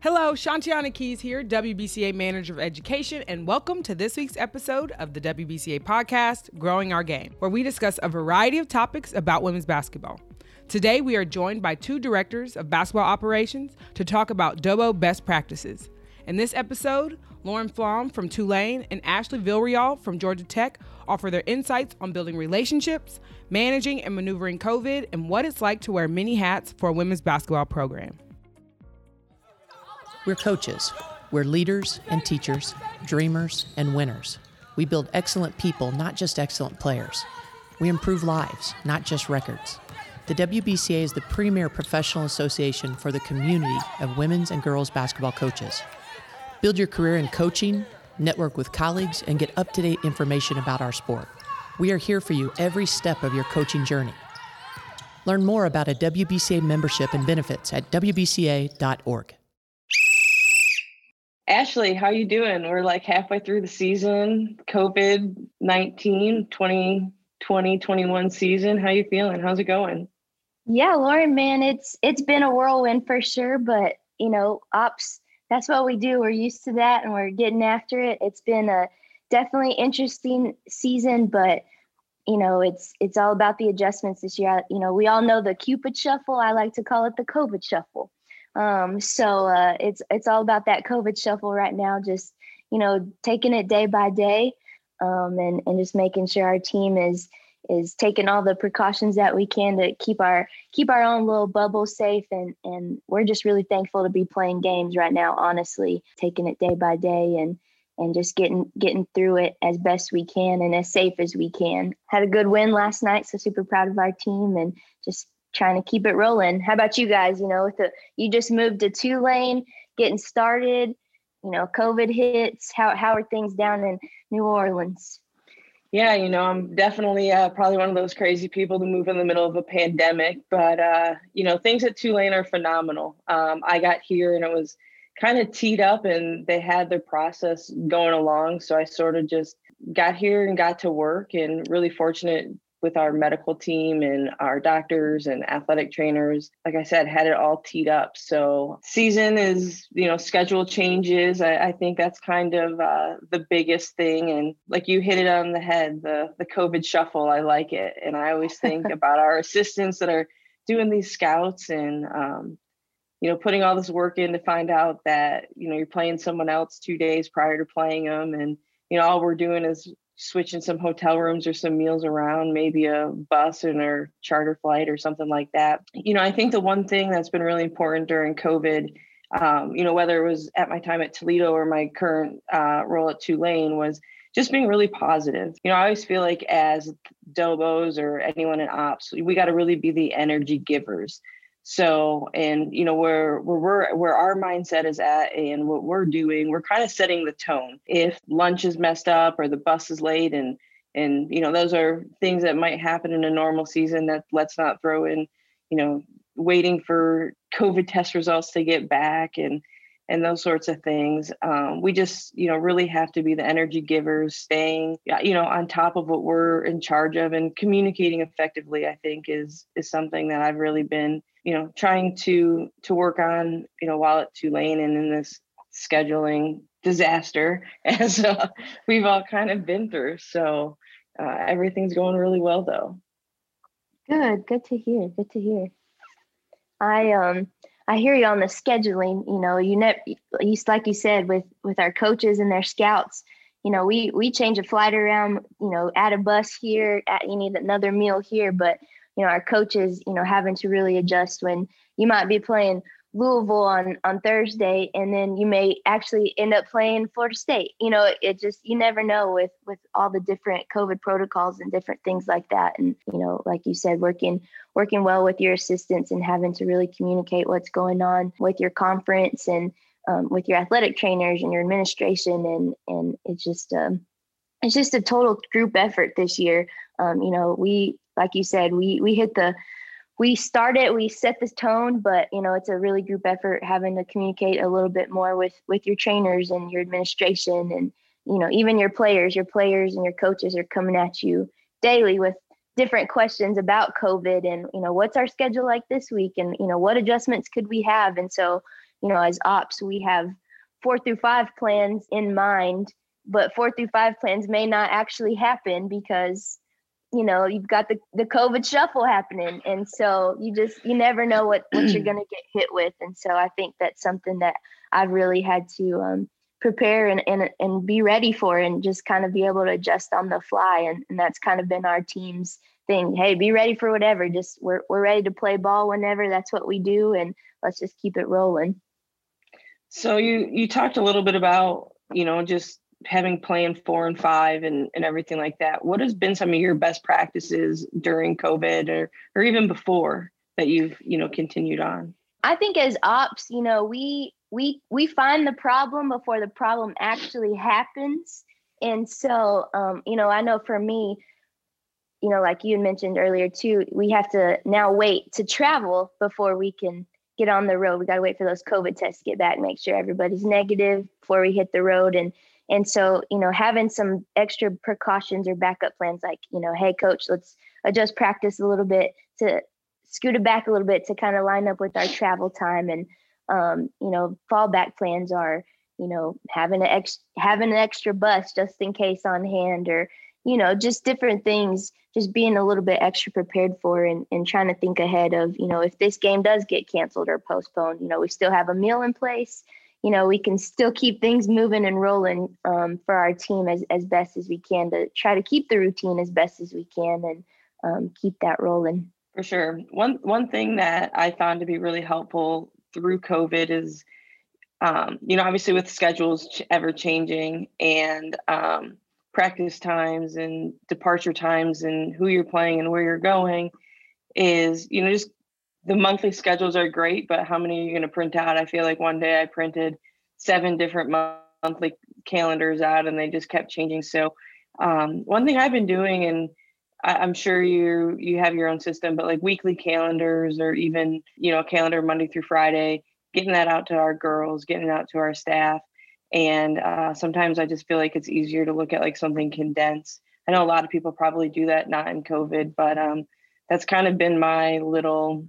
Hello, Shantiana Keys here, WBCA Manager of Education, and welcome to this week's episode of the WBCA podcast, Growing Our Game, where we discuss a variety of topics about women's basketball. Today, we are joined by two directors of basketball operations to talk about DOBO best practices. In this episode, Lauren Flom from Tulane and Ashley Villarreal from Georgia Tech offer their insights on building relationships, managing and maneuvering COVID, and what it's like to wear many hats for a women's basketball program. We're coaches. We're leaders and teachers, dreamers and winners. We build excellent people, not just excellent players. We improve lives, not just records. The WBCA is the premier professional association for the community of women's and girls basketball coaches. Build your career in coaching, network with colleagues, and get up to date information about our sport. We are here for you every step of your coaching journey. Learn more about a WBCA membership and benefits at WBCA.org. Ashley, how you doing? We're like halfway through the season, COVID-19, 2020, 21 season. How you feeling? How's it going? Yeah, Lauren, man, it's it's been a whirlwind for sure, but you know, ops that's what we do. We're used to that and we're getting after it. It's been a definitely interesting season, but you know, it's it's all about the adjustments this year. You know, we all know the Cupid shuffle. I like to call it the COVID shuffle. Um, so uh, it's it's all about that COVID shuffle right now. Just you know, taking it day by day, um, and and just making sure our team is is taking all the precautions that we can to keep our keep our own little bubble safe and and we're just really thankful to be playing games right now honestly taking it day by day and and just getting getting through it as best we can and as safe as we can had a good win last night so super proud of our team and just trying to keep it rolling. How about you guys? You know with the you just moved to Tulane getting started you know covid hits. How how are things down in new orleans? Yeah, you know, I'm definitely uh, probably one of those crazy people to move in the middle of a pandemic, but uh, you know, things at Tulane are phenomenal. Um, I got here and it was kind of teed up, and they had their process going along, so I sort of just got here and got to work, and really fortunate with our medical team and our doctors and athletic trainers. Like i said had it all teed up. So season is you know schedule changes. I, I think that's kind of uh, the biggest thing. And like you hit it on the head the the covid shuffle i like it. And i always think about our assistants that are doing these scouts and um, you know putting all this work in to find out that you know you're playing someone else two days prior to playing them and you know all we're doing is switching some hotel rooms or some meals around, maybe a bus and or charter flight or something like that. You know, I think the one thing that's been really important during COVID, um, you know, whether it was at my time at Toledo or my current uh, role at Tulane, was just being really positive. You know, I always feel like as Dobos or anyone in ops, we got to really be the energy givers. So, and you know, where where we're where our mindset is at and what we're doing, we're kind of setting the tone. If lunch is messed up or the bus is late and and you know, those are things that might happen in a normal season that let's not throw in, you know, waiting for COVID test results to get back and and those sorts of things. Um, we just, you know, really have to be the energy givers, staying, you know, on top of what we're in charge of and communicating effectively. I think is is something that I've really been you know trying to to work on you know while at Tulane and in this scheduling disaster as uh, we've all kind of been through. So uh, everything's going really well though. Good, good to hear. Good to hear. I um I hear you on the scheduling. You know, you know, like you said with with our coaches and their scouts. You know, we we change a flight around. You know, add a bus here. Add, you need another meal here, but you know our coaches you know having to really adjust when you might be playing Louisville on on Thursday and then you may actually end up playing Florida State. You know, it just you never know with with all the different COVID protocols and different things like that. And you know, like you said, working working well with your assistants and having to really communicate what's going on with your conference and um, with your athletic trainers and your administration and and it's just um, it's just a total group effort this year. Um, you know, we like you said, we we hit the we started, we set the tone, but you know, it's a really group effort having to communicate a little bit more with with your trainers and your administration and you know, even your players, your players and your coaches are coming at you daily with different questions about COVID and you know, what's our schedule like this week and you know, what adjustments could we have? And so you know, as ops, we have four through five plans in mind, but four through five plans may not actually happen because you know you've got the the covid shuffle happening. And so you just you never know what what you're going to get hit with. And so i think that's something that i've really had to um, prepare and, and and be ready for and just kind of be able to adjust on the fly. And, and that's kind of been our team's thing. Hey be ready for whatever. Just we're, we're ready to play ball whenever. That's what we do. And let's just keep it rolling. So you you talked a little bit about you know just having plan four and five and and everything like that what has been some of your best practices during covid or or even before that you've you know continued on i think as ops you know we we we find the problem before the problem actually happens and so um you know i know for me you know like you mentioned earlier too we have to now wait to travel before we can get on the road. We got to wait for those COVID tests to get back, and make sure everybody's negative before we hit the road. And and so, you know, having some extra precautions or backup plans, like you know, hey, coach, let's adjust practice a little bit to scoot it back a little bit to kind of line up with our travel time. And um, you know, fallback plans are, you know, having an ex having an extra bus just in case on hand, or you know, just different things, just being a little bit extra prepared for and, and trying to think ahead of, you know, if this game does get canceled or postponed, you know, we still have a meal in place. You know, we can still keep things moving and rolling um, for our team as, as best as we can to try to keep the routine as best as we can and um, keep that rolling. For sure. One one thing that I found to be really helpful through COVID is, um, you know, obviously with schedules ever changing and um, practice times and departure times and who you're playing and where you're going is you know just the monthly schedules are great but how many are you going to print out? I feel like one day i printed seven different monthly calendars out and they just kept changing. So um, one thing i've been doing and I, am sure you you have your own system but like weekly calendars or even you know calendar monday through friday getting that out to our girls getting it out to our staff. And uh, sometimes i just feel like it's easier to look at like something condensed. I know a lot of people probably do that not in covid but um, that's kind of been my little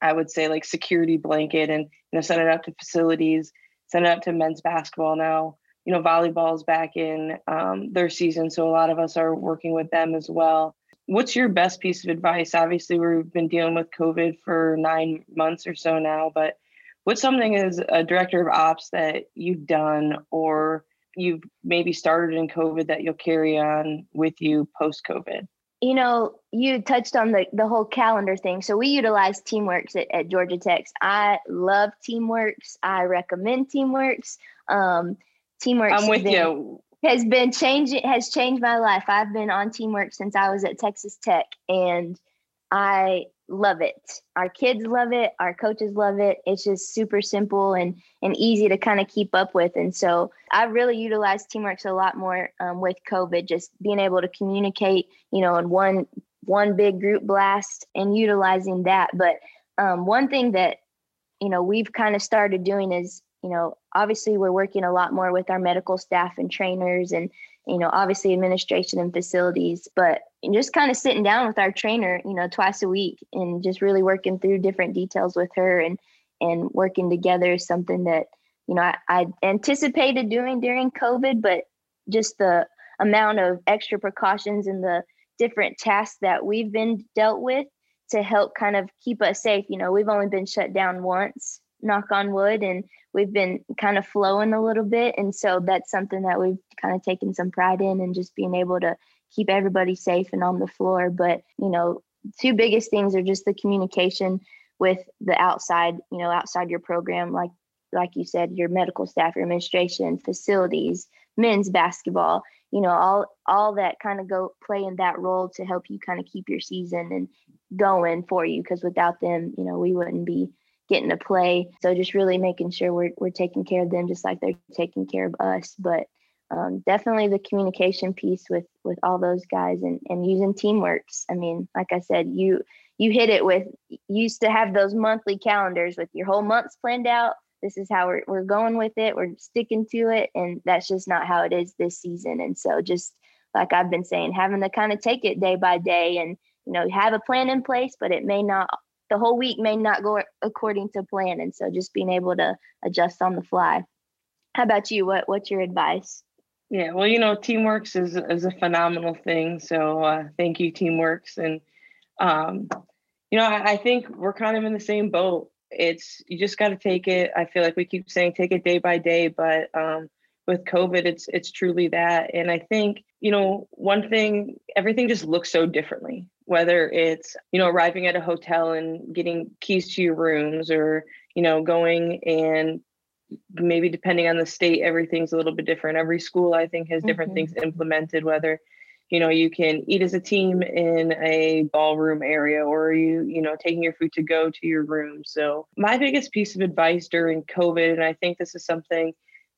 i would say like security blanket and you know send it out to facilities send it out to men's basketball now. You know volleyball's back in um, their season so a lot of us are working with them as well. What's your best piece of advice? Obviously we've been dealing with covid for nine months or so now but what's something as a director of ops that you've done or you've maybe started in COVID that you'll carry on with you post COVID? You know, you touched on the, the whole calendar thing. So we utilize Teamworks at, at Georgia Tech. I love Teamworks. I recommend Teamworks. Um, Teamworks. I'm with been, you. Has been changing has changed my life. I've been on Teamworks since I was at Texas Tech, and I love it. Our kids love it. Our coaches love it. It's just super simple and and easy to kind of keep up with. And so I really utilized Teamworks a lot more um, with COVID, just being able to communicate, you know, in one one big group blast and utilizing that. But um, one thing that you know we've kind of started doing is, you know, obviously we're working a lot more with our medical staff and trainers and you know, obviously administration and facilities, but just kind of sitting down with our trainer, you know, twice a week and just really working through different details with her and and working together is something that, you know, I, I anticipated doing during COVID, but just the amount of extra precautions and the different tasks that we've been dealt with to help kind of keep us safe. You know, we've only been shut down once, knock on wood, and we've been kind of flowing a little bit. And so that's something that we've kind of taken some pride in and just being able to keep everybody safe and on the floor. But, you know, two biggest things are just the communication with the outside, you know, outside your program, like like you said, your medical staff, your administration, facilities, men's basketball, you know, all all that kind of go play in that role to help you kind of keep your season and going for you. Because without them, you know, we wouldn't be getting to play. So just really making sure we're we're taking care of them just like they're taking care of us. But um, definitely the communication piece with with all those guys and and using teamworks. I mean, like I said, you you hit it with used to have those monthly calendars with your whole months planned out. This is how we're we're going with it. We're sticking to it, and that's just not how it is this season. And so just like I've been saying, having to kind of take it day by day and you know have a plan in place, but it may not the whole week may not go according to plan and so just being able to adjust on the fly. How about you? What what's your advice? Yeah well you know teamworks is is a phenomenal thing so uh, thank you teamworks and um, you know I, I think we're kind of in the same boat. It's you just got to take it i feel like we keep saying take it day by day but um, with covid it's it's truly that and i think you know one thing everything just looks so differently whether it's you know arriving at a hotel and getting keys to your rooms or you know going and maybe depending on the state everything's a little bit different every school i think has different mm-hmm. things implemented whether you know you can eat as a team in a ballroom area or you you know taking your food to go to your room so my biggest piece of advice during covid and i think this is something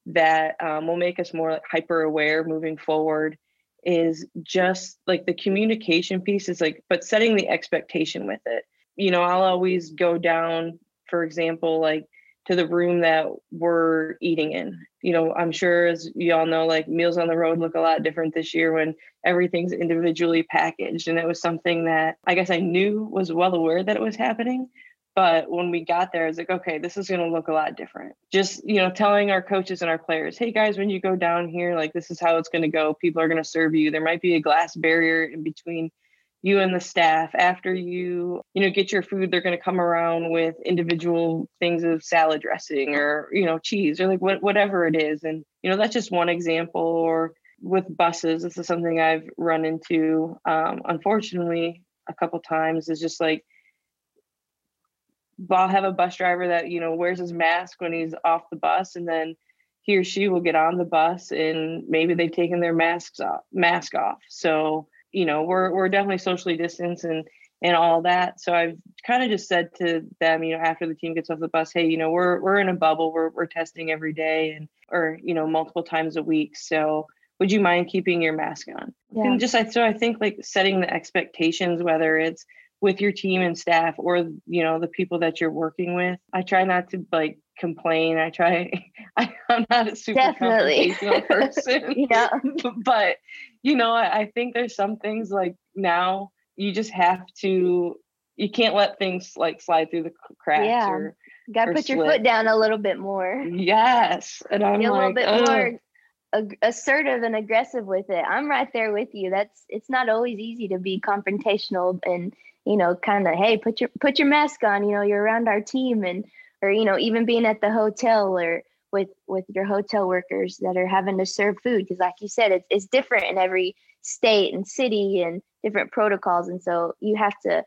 that um, will make us more like hyper aware moving forward is just like the communication piece is like but setting the expectation with it. You know i'll always go down for example like to the room that we're eating in. You know i'm sure as you all know like meals on the road look a lot different this year when everything's individually packaged and it was something that i guess i knew was well aware that it was happening but when we got there, it's like, okay, this is going to look a lot different. Just, you know, telling our coaches and our players, hey guys, when you go down here, like this is how it's going to go. People are going to serve you. There might be a glass barrier in between you and the staff. After you, you know, get your food, they're going to come around with individual things of salad dressing or, you know, cheese or like what, whatever it is. And, you know, that's just one example. Or with buses, this is something I've run into, um, unfortunately, a couple times is just like, I'll have a bus driver that you know wears his mask when he's off the bus, and then he or she will get on the bus and maybe they've taken their masks off, mask off. So you know we're we're definitely socially distanced and and all that. So I've kind of just said to them, you know, after the team gets off the bus, hey, you know, we're we're in a bubble. We're we're testing every day and or you know multiple times a week. So would you mind keeping your mask on? Yeah. And just I so I think like setting the expectations, whether it's with your team and staff or you know the people that you're working with. I try not to like complain. I try I, am not a super Definitely. confrontational person. Yeah. But you know I, I think there's some things like now you just have to you can't let things like slide through the cracks yeah. or you gotta put slip. your foot down a little bit more. Yes. And i'm Be a like, little bit more assertive and aggressive with it. I'm right there with you. That's it's not always easy to be confrontational and you know, kind of, hey, put your put your mask on, you know, you're around our team and or you know, even being at the hotel or with with your hotel workers that are having to serve food because like you said it's, it's different in every state and city and different protocols. And so you have to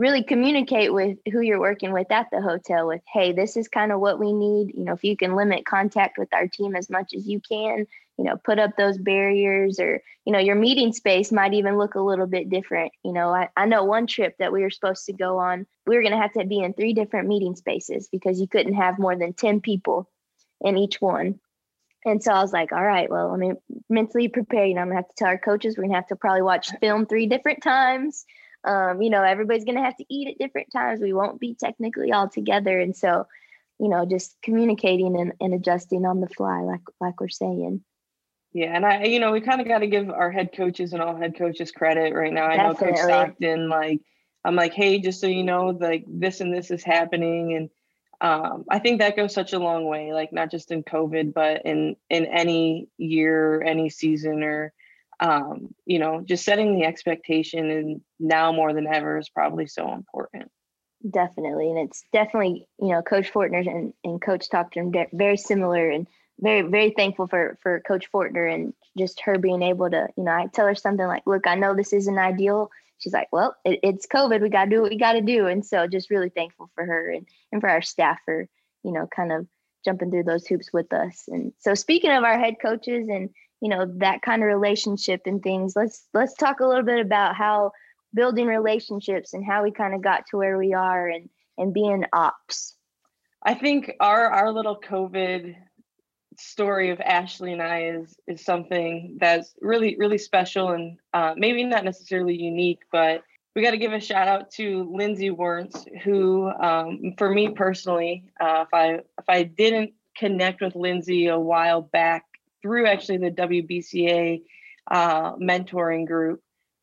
really communicate with who you're working with at the hotel with hey this is kind of what we need. You know if you can limit contact with our team as much as you can you know put up those barriers or you know your meeting space might even look a little bit different. You know i, I know one trip that we were supposed to go on we were going to have to be in three different meeting spaces because you couldn't have more than 10 people in each one. And so I was like, all right, well, I mean, mentally prepare. You know, I'm gonna have to tell our coaches we're gonna have to probably watch film three different times um, you know, everybody's going to have to eat at different times. We won't be technically all together. And so, you know, just communicating and, and adjusting on the fly, like, like we're saying. Yeah, and I, you know, we kind of got to give our head coaches and all head coaches credit right now. I Definitely. know Coach Stockton, like, I'm like, hey, just so you know, like this and this is happening, and um, I think that goes such a long way. Like, not just in COVID, but in in any year, any season, or um, you know, just setting the expectation and now more than ever is probably so important. Definitely. And it's definitely, you know, Coach Fortner and, and Coach Stockton very similar and very, very thankful for for Coach Fortner and just her being able to, you know, I tell her something like, look, I know this isn't ideal. She's like, well, it, it's COVID. We got to do what we got to do. And so just really thankful for her and, and for our staff for, you know, kind of jumping through those hoops with us. And so speaking of our head coaches and you know that kind of relationship and things. Let's let's talk a little bit about how building relationships and how we kind of got to where we are and and being ops. I think our our little covid story of ashley and i is is something that's really really special and uh, maybe not necessarily unique but we got to give a shout out to lindsay Warrants, who um, for me personally uh, if i if i didn't connect with lindsay a while back through actually the WBCA uh, mentoring group.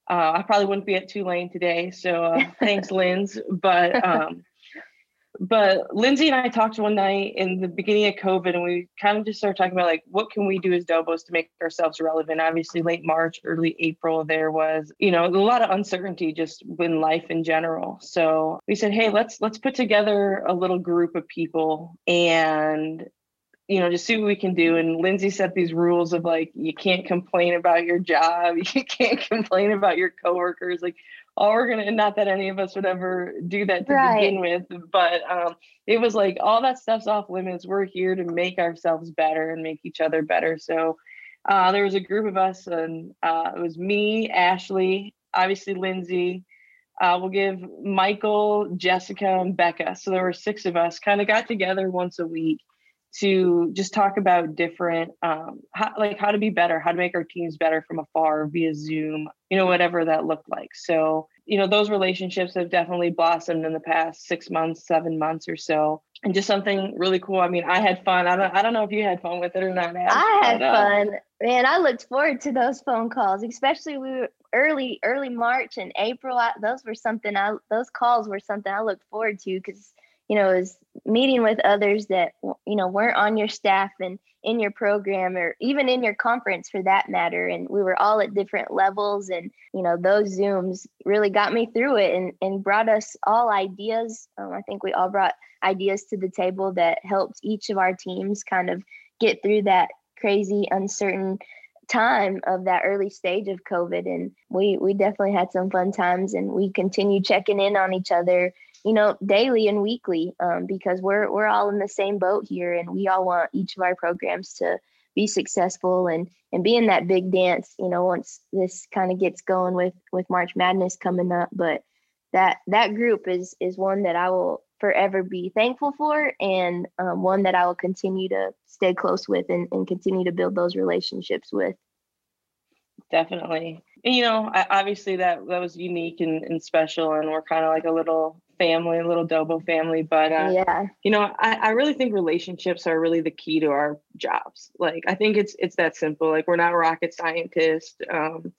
Uh, I probably wouldn't be at Tulane today, so uh, thanks, Linz. But um, but Lindsay and I talked one night in the beginning of COVID, and we kind of just started talking about like what can we do as Dobos to make ourselves relevant. Obviously, late March, early April, there was you know a lot of uncertainty just in life in general. So we said, hey, let's let's put together a little group of people and you know, just see what we can do. And Lindsay set these rules of like, you can't complain about your job, you can't complain about your coworkers. Like, all we're gonna, not that any of us would ever do that to right. begin with, but um, it was like all that stuff's off limits. We're here to make ourselves better and make each other better. So uh, there was a group of us, and uh, it was me, Ashley, obviously Lindsay. Uh, we'll give Michael, Jessica, and Becca. So there were six of us. Kind of got together once a week to just talk about different um, how, like how to be better how to make our teams better from afar via zoom you know whatever that looked like. So you know those relationships have definitely blossomed in the past six months seven months or so. And just something really cool i mean i had fun. I don't, I don't know if you had fun with it or not i had uh, fun. Man i looked forward to those phone calls especially we were early early march and april I, those were something i those calls were something i looked forward to because you know, is meeting with others that, you know, weren't on your staff and in your program or even in your conference for that matter. And we were all at different levels. And, you know, those Zooms really got me through it and, and brought us all ideas. Um, I think we all brought ideas to the table that helped each of our teams kind of get through that crazy, uncertain time of that early stage of COVID. And we we definitely had some fun times and we continue checking in on each other you know, daily and weekly um, because we're we're all in the same boat here, and we all want each of our programs to be successful and and be in that big dance. You know, once this kind of gets going with with March Madness coming up, but that that group is is one that I will forever be thankful for and um, one that I will continue to stay close with and, and continue to build those relationships with. Definitely. You know, obviously that that was unique and, and special, and we're kind of like a little family, a little Dobo family. But uh, yeah, you know, I, I really think relationships are really the key to our jobs. Like I think it's it's that simple. Like we're not rocket scientists. Um,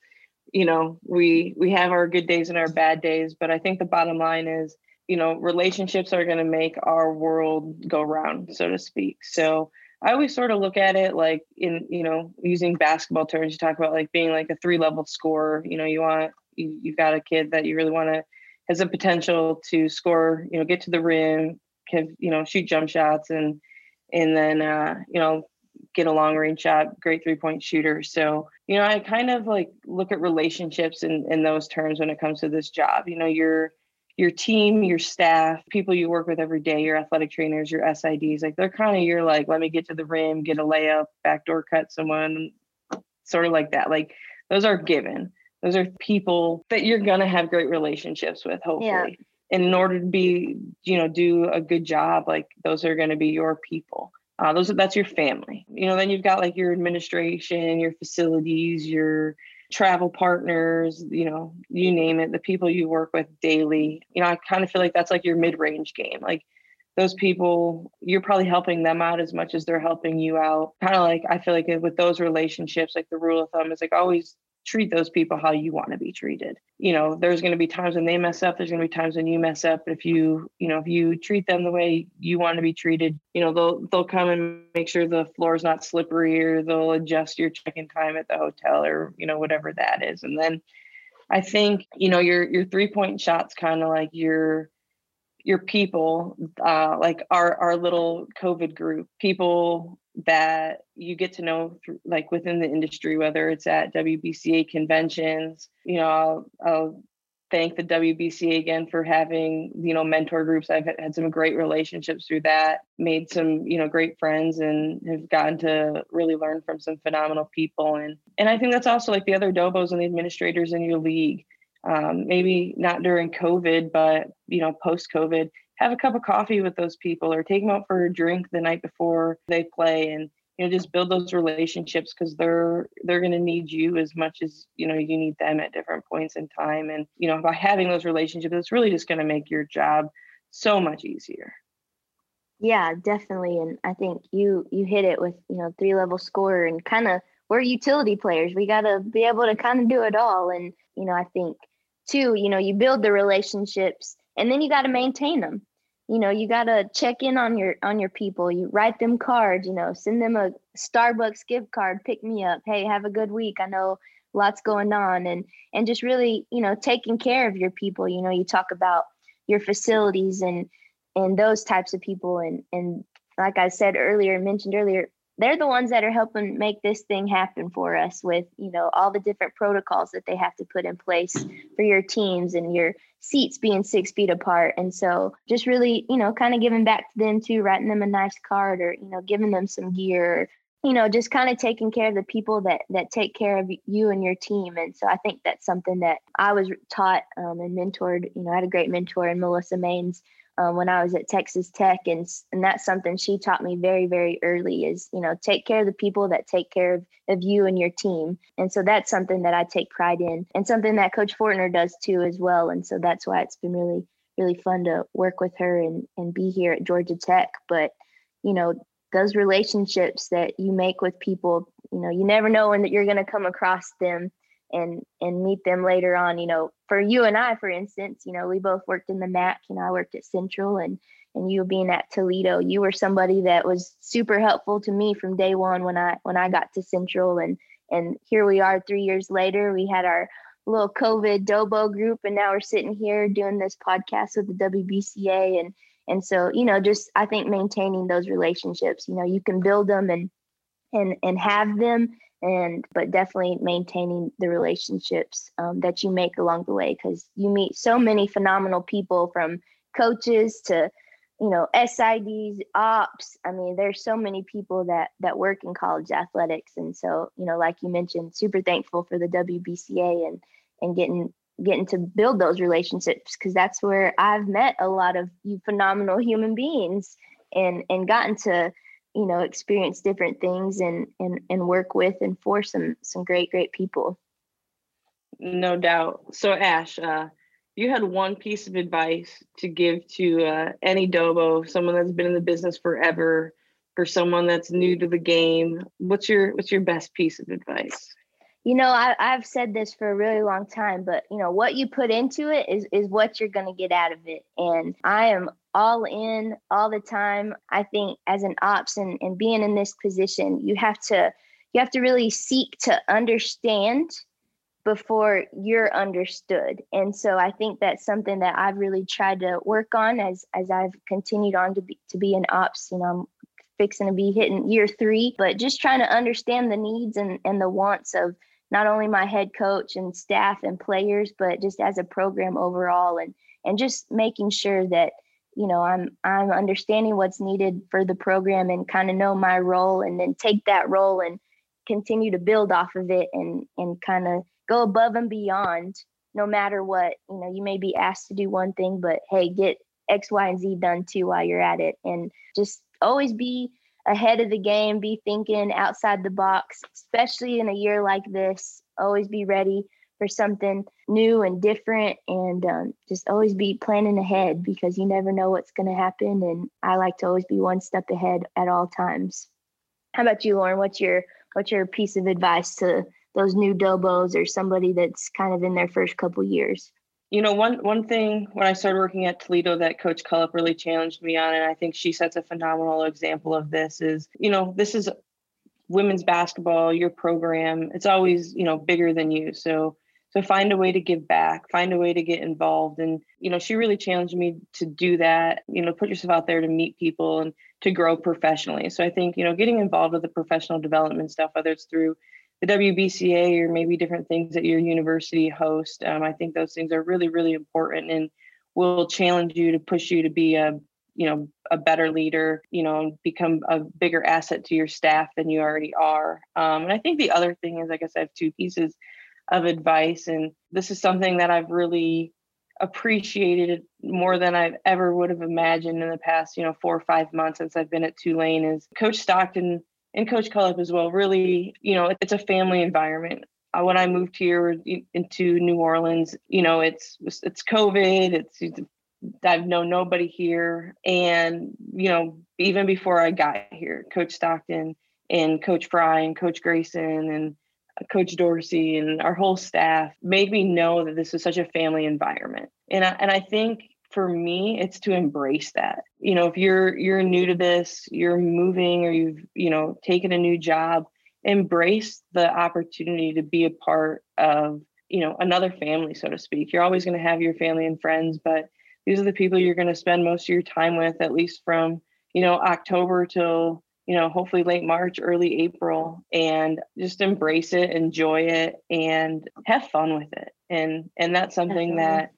you know, we we have our good days and our bad days, but I think the bottom line is, you know, relationships are going to make our world go round, so to speak. So I always sort of look at it like in, you know, using basketball terms, you talk about like being like a three level scorer. You know, you want you, you've got a kid that you really want to has a potential to score, you know, get to the rim, can, you know, shoot jump shots and and then uh, you know, get a long range shot, great three point shooter. So, you know, I kind of like look at relationships in, in those terms when it comes to this job. You know, your your team, your staff, people you work with every day, your athletic trainers, your SIDs, like they're kind of your like, let me get to the rim, get a layup, backdoor cut someone, sort of like that. Like those are given those are people that you're going to have great relationships with hopefully. Yeah. and in order to be you know do a good job like those are going to be your people. Uh, those are, that's your family. You know then you've got like your administration your facilities your travel partners you know you name it the people you work with daily. You know i kind of feel like that's like your mid-range game. Like those people you're probably helping them out as much as they're helping you out. Kind of like i feel like with those relationships like the rule of thumb is like always treat those people how you want to be treated. You know, there's going to be times when they mess up, there's going to be times when you mess up. But if you, you know, if you treat them the way you want to be treated, you know, they'll they'll come and make sure the floor is not slippery or they'll adjust your check-in time at the hotel or, you know, whatever that is. And then I think, you know, your your three-point shots kind of like your your people, uh, like our our little COVID group, people that you get to know through, like within the industry, whether it's at WBCA conventions. You know, I'll, I'll thank the WBCA again for having you know mentor groups. I've had some great relationships through that, made some you know great friends, and have gotten to really learn from some phenomenal people. And and I think that's also like the other dobos and the administrators in your league. Um, maybe not during COVID, but you know post COVID, have a cup of coffee with those people or take them out for a drink the night before they play and you know just build those relationships because they're they're going to need you as much as you know you need them at different points in time and you know by having those relationships it's really just going to make your job so much easier yeah definitely and i think you you hit it with you know three level scorer and kind of we're utility players. We got to be able to kind of do it all. And, you know, I think too, you know, you build the relationships and then you got to maintain them. You know, you got to check in on your on your people. You write them cards, you know, send them a Starbucks gift card, pick me up. Hey, have a good week. I know lots going on and and just really, you know, taking care of your people. You know, you talk about your facilities and and those types of people and and like I said earlier, mentioned earlier, they're the ones that are helping make this thing happen for us with you know all the different protocols that they have to put in place for your teams and your seats being six feet apart. And so just really you know kind of giving back to them too writing them a nice card or you know giving them some gear you know just kind of taking care of the people that that take care of you and your team. And so i think that's something that i was taught um, and mentored you know i had a great mentor in melissa maines um, when I was at Texas Tech, and and that's something she taught me very very early is you know take care of the people that take care of, of you and your team, and so that's something that I take pride in, and something that Coach Fortner does too as well, and so that's why it's been really really fun to work with her and and be here at Georgia Tech, but you know those relationships that you make with people, you know you never know when that you're going to come across them and and meet them later on you know for you and i for instance you know we both worked in the mac you know i worked at central and and you being at toledo you were somebody that was super helpful to me from day one when i when i got to central and and here we are three years later we had our little covid dobo group and now we're sitting here doing this podcast with the wbca and and so you know just i think maintaining those relationships you know you can build them and and and have them and but definitely maintaining the relationships um, that you make along the way because you meet so many phenomenal people from coaches to you know sids ops. I mean there's so many people that that work in college athletics. And so you know like you mentioned super thankful for the wbca and and getting getting to build those relationships because that's where i've met a lot of you phenomenal human beings and and gotten to you know experience different things and and and work with and for some some great great people. No doubt. So ash uh you had one piece of advice to give to uh, any dobo someone that's been in the business forever for someone that's new to the game. What's your what's your best piece of advice? You know I, i've said this for a really long time but you know what you put into it is is what you're going to get out of it. And i am all in all the time i think as an ops and, and being in this position you have to you have to really seek to understand before you're understood. And so i think that's something that i've really tried to work on as as i've continued on to be to be an ops. You know i'm fixing to be hitting year three but just trying to understand the needs and and the wants of not only my head coach and staff and players but just as a program overall and and just making sure that you know i'm i'm understanding what's needed for the program and kind of know my role and then take that role and continue to build off of it and and kind of go above and beyond no matter what. You know you may be asked to do one thing but hey get x y and z done too while you're at it. And just always be ahead of the game be thinking outside the box especially in a year like this. Always be ready for something new and different and um, just always be planning ahead because you never know what's going to happen and i like to always be one step ahead at all times. How about you lauren? What's your what's your piece of advice to those new dobos or somebody that's kind of in their first couple years? You know one one thing when i started working at toledo that coach Cullop really challenged me on and i think she sets a phenomenal example of this is you know this is women's basketball your program. It's always you know bigger than you. So so find a way to give back find a way to get involved. And you know she really challenged me to do that you know put yourself out there to meet people and to grow professionally. So i think you know getting involved with the professional development stuff whether it's through the wbca or maybe different things that your university host um, i think those things are really really important and will challenge you to push you to be a you know a better leader you know become a bigger asset to your staff than you already are. Um, and i think the other thing is i guess i have two pieces of advice. And this is something that I've really appreciated more than I've ever would have imagined in the past, you know, four or five months since I've been at Tulane is Coach Stockton and Coach Cullop as well. Really, you know, it's a family environment. Uh, when I moved here into New Orleans, you know, it's it's COVID. It's I've known nobody here, and you know, even before I got here, Coach Stockton and Coach Fry and Coach Grayson and Coach Dorsey and our whole staff made me know that this was such a family environment. And I, and I think for me it's to embrace that. You know, if you're you're new to this, you're moving or you've, you know, taken a new job, embrace the opportunity to be a part of, you know, another family so to speak. You're always going to have your family and friends, but these are the people you're going to spend most of your time with at least from, you know, October till you know, hopefully late March, early April, and just embrace it, enjoy it, and have fun with it. And and that's something Definitely.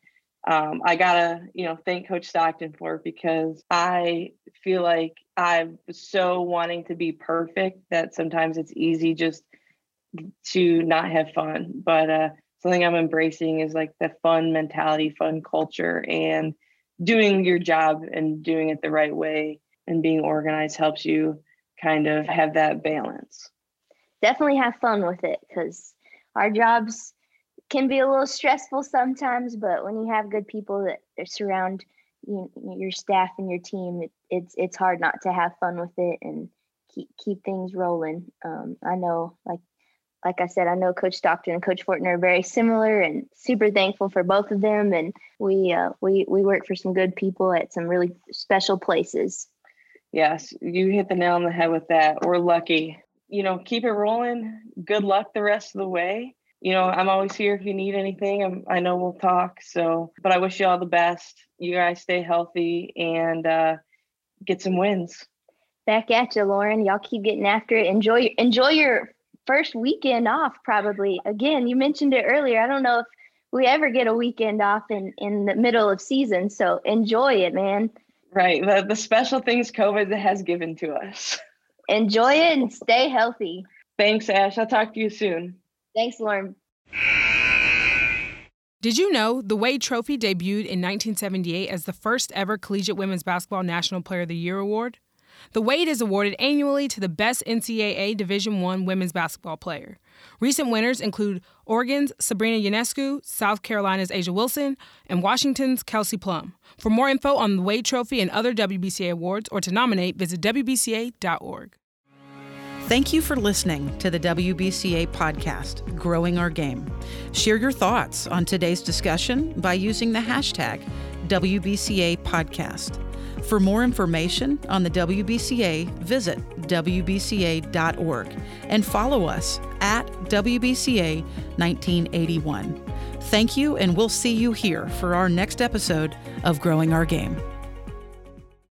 that um, I gotta, you know, thank Coach Stockton for because I feel like I'm so wanting to be perfect that sometimes it's easy just to not have fun. But uh, something I'm embracing is like the fun mentality, fun culture, and doing your job and doing it the right way and being organized helps you kind of have that balance. Definitely have fun with it because our jobs can be a little stressful sometimes, but when you have good people that surround you, your staff and your team, it, it's it's hard not to have fun with it and keep keep things rolling. Um, I know, like like I said, I know Coach Stockton and Coach Fortner are very similar, and super thankful for both of them. And we uh, we we work for some good people at some really special places. Yes, you hit the nail on the head with that. We're lucky. You know, keep it rolling. Good luck the rest of the way. You know, I'm always here if you need anything. I'm, i know we'll talk. So, but I wish you all the best. You guys stay healthy and uh, get some wins. Back at you, Lauren. Y'all keep getting after it. Enjoy enjoy your first weekend off. Probably again. You mentioned it earlier. I don't know if we ever get a weekend off in in the middle of season. So enjoy it, man. Right. The, the special things COVID has given to us. Enjoy it and stay healthy. Thanks, Ash. I'll talk to you soon. Thanks, Lauren. Did you know the Wade Trophy debuted in 1978 as the first ever Collegiate Women's Basketball National Player of the Year award? The Wade is awarded annually to the best NCAA Division I women's basketball player. Recent winners include Oregon's Sabrina Ionescu, South Carolina's A'ja Wilson, and Washington's Kelsey Plum. For more info on the Wade Trophy and other WBCA awards or to nominate, visit WBCA.org. Thank you for listening to the WBCA podcast, Growing Our Game. Share your thoughts on today's discussion by using the hashtag WBCA Podcast. For more information on the WBCA, visit WBCA.org and follow us at WBCA 1981. Thank you, and we'll see you here for our next episode of Growing Our Game.